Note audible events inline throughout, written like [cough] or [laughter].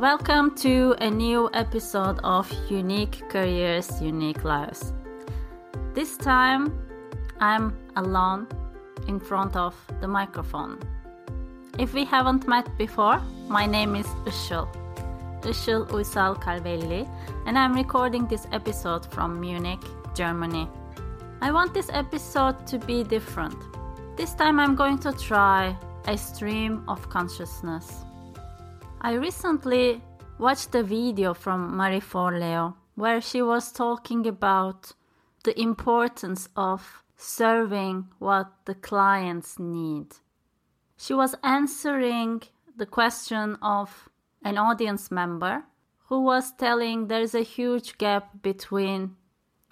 Welcome to a new episode of Unique Careers, Unique Lives. This time I'm alone in front of the microphone. If we haven't met before, my name is Işıl, Işıl Uysal Calvelli, and I'm recording this episode from Munich, Germany. I want this episode to be different. This time I'm going to try a stream of consciousness. I recently watched a video from Marie Forleo where she was talking about the importance of serving what the clients need. She was answering the question of an audience member who was telling there's a huge gap between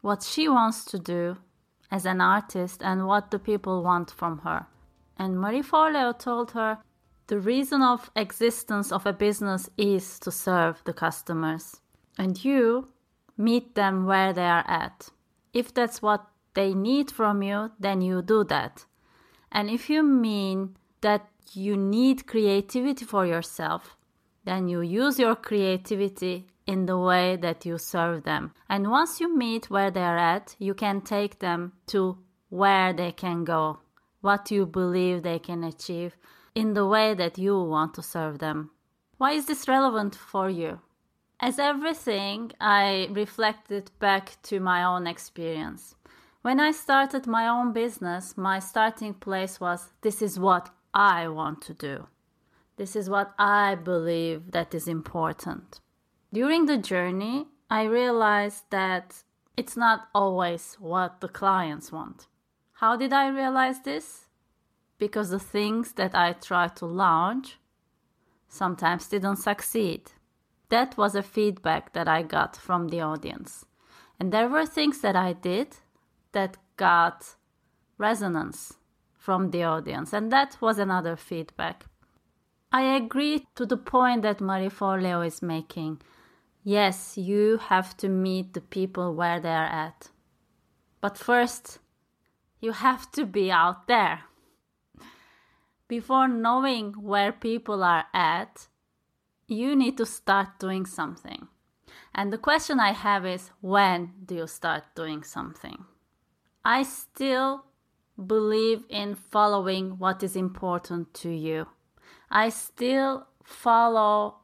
what she wants to do as an artist and what the people want from her. And Marie Forleo told her the reason of existence of a business is to serve the customers. And you meet them where they are at. If that's what they need from you, then you do that. And if you mean that you need creativity for yourself, then you use your creativity in the way that you serve them. And once you meet where they are at, you can take them to where they can go, what you believe they can achieve, in the way that you want to serve them. Why is this relevant for you? As everything, I reflected back to my own experience. When I started my own business, my starting place was this is what I want to do. This is what I believe that is important. During the journey, I realized that it's not always what the clients want. How did I realize this? Because the things that I tried to launch sometimes didn't succeed. That was a feedback that I got from the audience. And there were things that I did that got resonance from the audience, and that was another feedback. I agree to the point that Marie Forleo is making. Yes, you have to meet the people where they are at. But first, you have to be out there before knowing where people are at, you need to start doing something. And the question I have is when do you start doing something? I still believe in following what is important to you. I still follow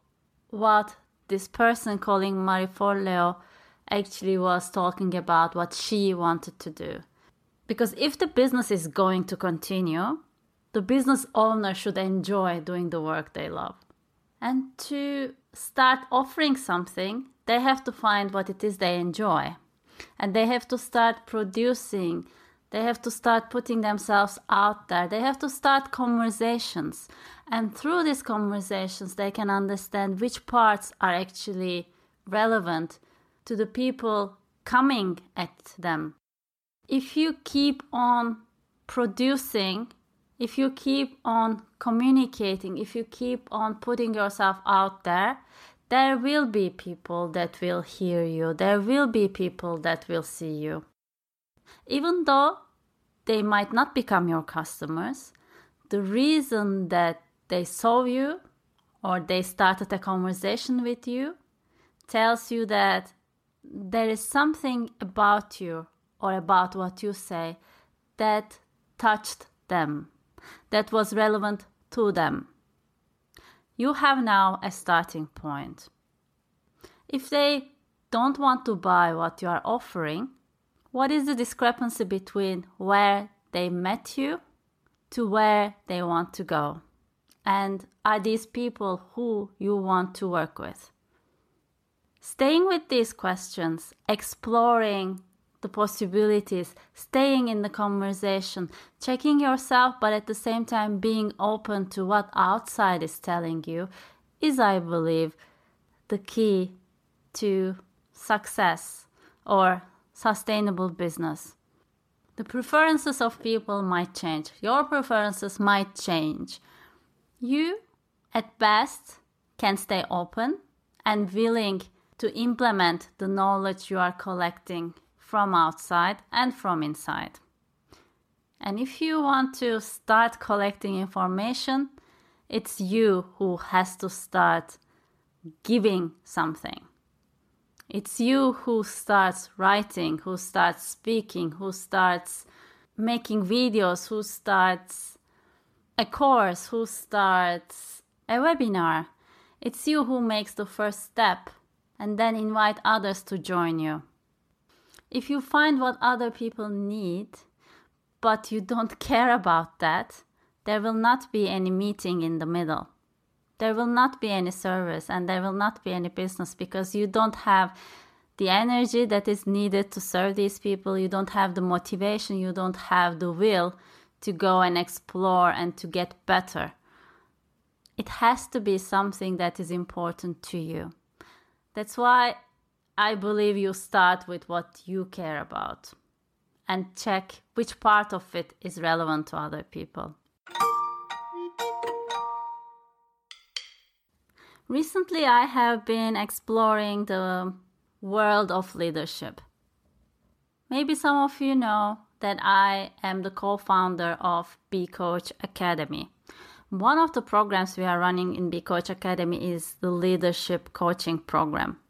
what this person calling Marie Forleo actually was talking about, what she wanted to do. Because if the business is going to continue, the business owner should enjoy doing the work they love. And to start offering something, they have to find what it is they enjoy. And they have to start producing. They have to start putting themselves out there. They have to start conversations. And through these conversations, they can understand which parts are actually relevant to the people coming at them. If you keep on producing if you keep on communicating, if you keep on putting yourself out there, there will be people that will hear you. There will be people that will see you. Even though they might not become your customers, the reason that they saw you or they started a conversation with you tells you that there is something about you or about what you say that touched them that was relevant to them. You have now a starting point. If they don't want to buy what you are offering, what is the discrepancy between where they met you to where they want to go? And are these people who you want to work with? Staying with these questions, exploring the possibilities, staying in the conversation, checking yourself, but at the same time being open to what outside is telling you, is, I believe, the key to success or sustainable business. The preferences of people might change, your preferences might change. You, at best, can stay open and willing to implement the knowledge you are collecting from outside and from inside. And if you want to start collecting information, it's you who has to start giving something. It's you who starts writing, who starts speaking, who starts making videos, who starts a course, who starts a webinar. It's you who makes the first step and then invite others to join you. If you find what other people need, but you don't [laughs] care about that, there will not be any meeting in the middle. There will not be any service and there will not be any business because you don't have the energy that is needed to serve these people. You don't have the motivation, you don't have the will to go and explore and to get better. It has to be something that is important to you. That's why I believe you start with what you care about and check which part of it is relevant to other people. Recently, I have been exploring the world of leadership. Maybe some of you know that I am the co founder of Be Coach Academy. One of the programs we are running in Be Coach Academy is the leadership coaching program.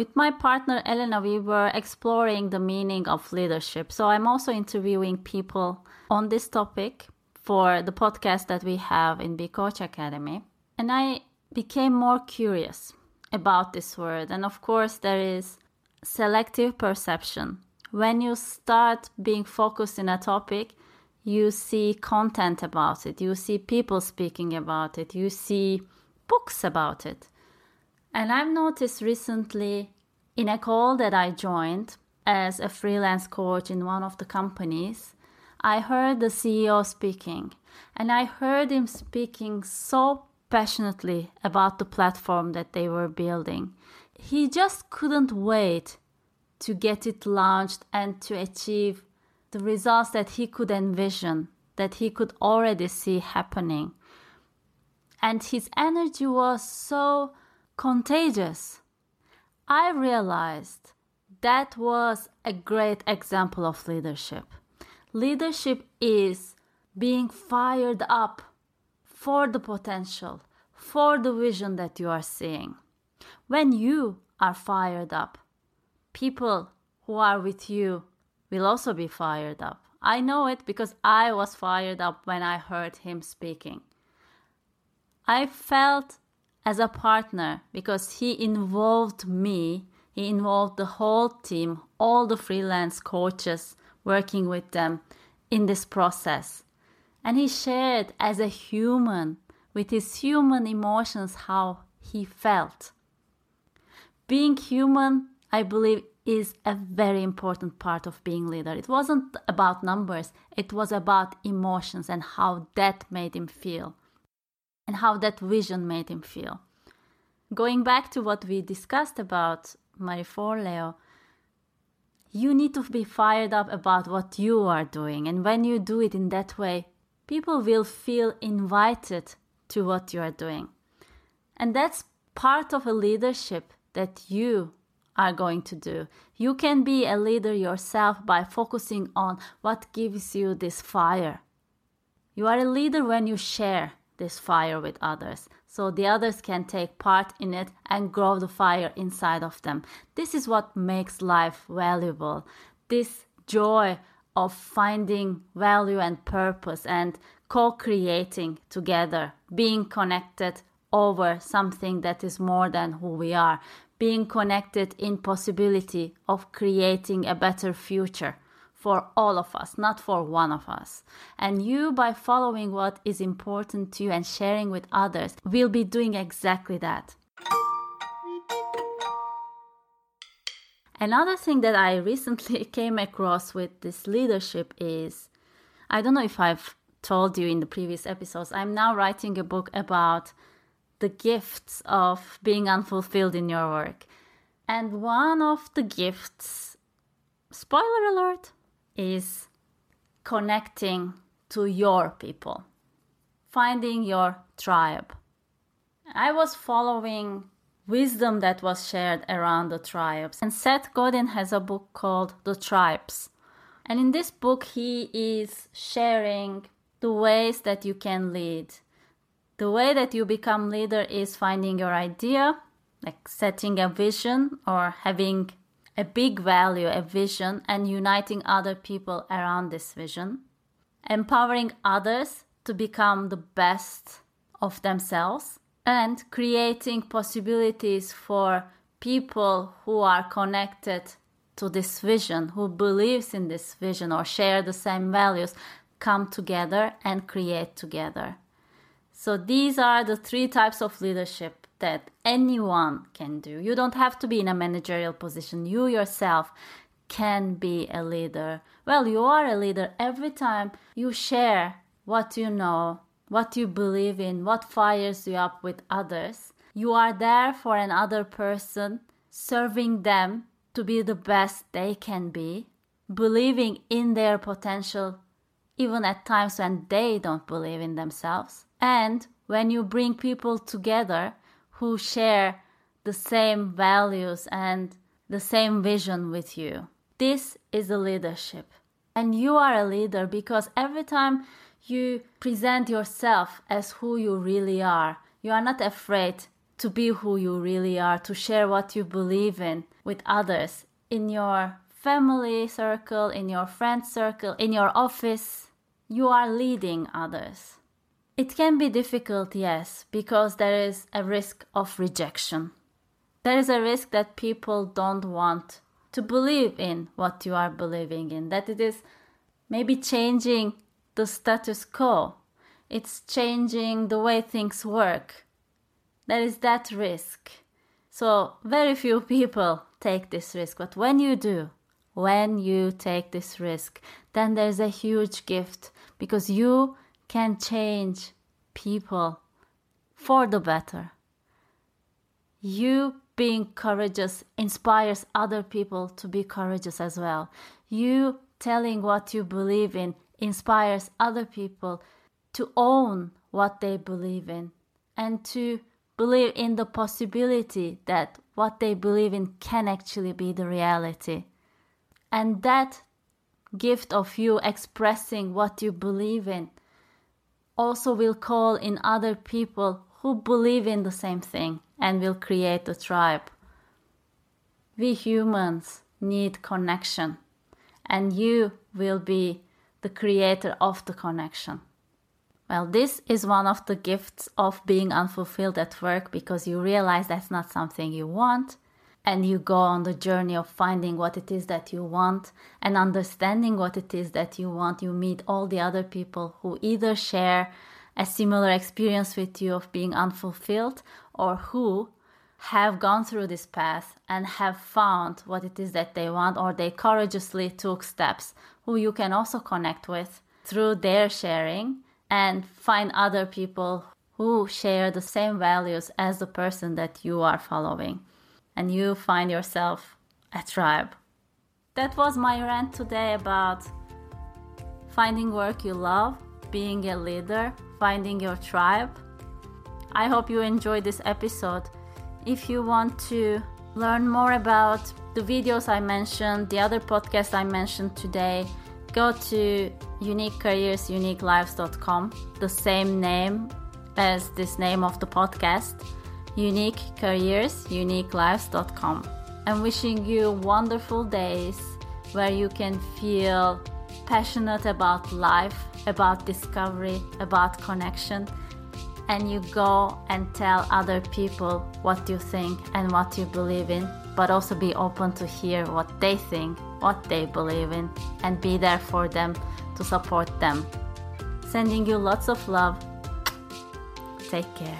With my partner Elena, we were exploring the meaning of leadership. So I'm also interviewing people on this topic for the podcast that we have in Be Coach Academy. And I became more curious about this word. And of course, there is selective perception. When you start being focused in a topic, you see content about it, you see people speaking about it, you see books about it. And I've noticed recently in a call that I joined as a freelance coach in one of the companies, I heard the CEO speaking, and I heard him speaking so passionately about the platform that they were building. He just couldn't wait to get it launched and to achieve the results that he could envision, that he could already see happening. And his energy was so contagious. I realized that was a great example of leadership. Leadership is being fired up for the potential, for the vision that you are seeing. When you are fired up, people who are with you will also be fired up. I know it because I was fired up when I heard him speaking. I felt as a partner because he involved me, he involved the whole team, all the freelance coaches working with them in this process. And he shared as a human, with his human emotions, how he felt. Being human, I believe, is a very important part of being leader. It wasn't about numbers, it was about emotions and how that made him feel and how that vision made him feel. Going back to what we discussed about Marie Forleo, you need to be fired up about what you are doing. And when you do it in that way, people will feel invited to what you are doing. And that's part of a leadership that you are going to do. You can be a leader yourself by focusing on what gives you this fire. You are a leader when you share this fire with others so the others can take part in it and grow the fire inside of them. This is what makes life valuable. This joy of finding value and purpose and co creating together, being connected over something that is more than who we are, being connected in possibility of creating a better future for all of us, not for one of us. And you, by following what is important to you and sharing with others, will be doing exactly that. Another thing that I recently [laughs] came across with this leadership is I don't know if I've told you in the previous episodes, I'm now writing a book about the gifts of being unfulfilled in your work. And one of the gifts, spoiler alert, is connecting to your people, finding your tribe. I was following wisdom that was shared around the tribes. And Seth Godin has a book called The Tribes. And in this book, he is sharing the ways that you can lead. The way that you become leader is finding your idea, like setting a vision or having a big value, a vision, and uniting other people around this vision, empowering others to become the best of themselves, and creating possibilities for people who are connected to this vision, who believes in this vision or share the same values, come together and create together. So these are the three types of leadership that anyone can do. You don't have to be in a managerial position. You yourself can be a leader. Well, you are a leader every time you share what you know, what you believe in, what fires you up with others. You are there for another person, serving them to be the best they can be, believing in their potential, even at times when they don't believe in themselves. And when you bring people together who share the same values and the same vision with you. This is the leadership. And you are a leader because every time you present yourself as who you really are, you are not afraid to be who you really are, to share what you believe in with others in your family circle, in your friend circle, in your office. You are leading others. It can be difficult, yes, because there is a risk of rejection. There is a risk that people don't want to believe in what you are believing in, that it is maybe changing the status quo. It's changing the way things work. There is that risk. So, very few [laughs] people take this risk, but when you do, when you take this risk, then there's a huge gift because you can change people for the better. You being courageous inspires other people to be courageous as well. You telling what you believe in inspires other people to own what they believe in and to believe in the possibility that what they believe in can actually be the reality. And that gift of you expressing what you believe in also will call in other people who believe in the same thing and will create a tribe. We humans need connection, and you will be the creator of the connection. Well, this is one of the gifts of being unfulfilled at work because you realize that's not something you want and you go on the journey of finding what it is that you want and understanding what it is that you want you meet all the other people who either share a similar experience with you of being unfulfilled or who have gone through this path and have found what it is that they want or they courageously took steps who you can also connect with through their sharing and find other people who share the same values as the person that you are following and you find yourself a tribe. That was my rant today about finding work you love, being a leader, finding your tribe. I hope you enjoyed this episode. If you want to learn more about the videos I mentioned, the other podcasts I mentioned today, go to uniquecareersuniquelives.com, the same name as this name of the podcast unique careers, uniquelives.com. I'm wishing you wonderful days where you can feel passionate about life, about discovery, about connection, and you go and tell other people what you think and what you believe in, but also be open to hear what they think, what they believe in, and be there for them to support them. Sending you lots of love. Take care.